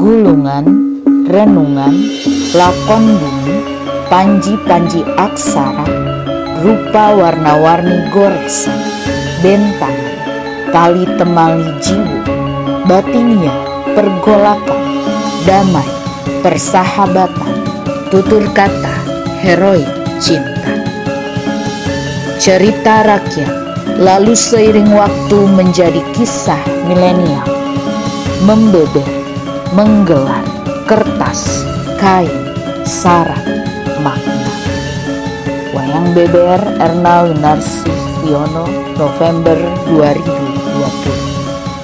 gulungan, renungan, lakon bumi, panji-panji aksara, rupa warna-warni goresan, bentangan, tali temali jiwa, batinia, pergolakan, damai, persahabatan, tutur kata, heroik, cinta. Cerita rakyat lalu seiring waktu menjadi kisah milenial, membeber, menggelar, kertas, kain, saraf, makna. Wayang Beber Erna Winarsi Yono November 2020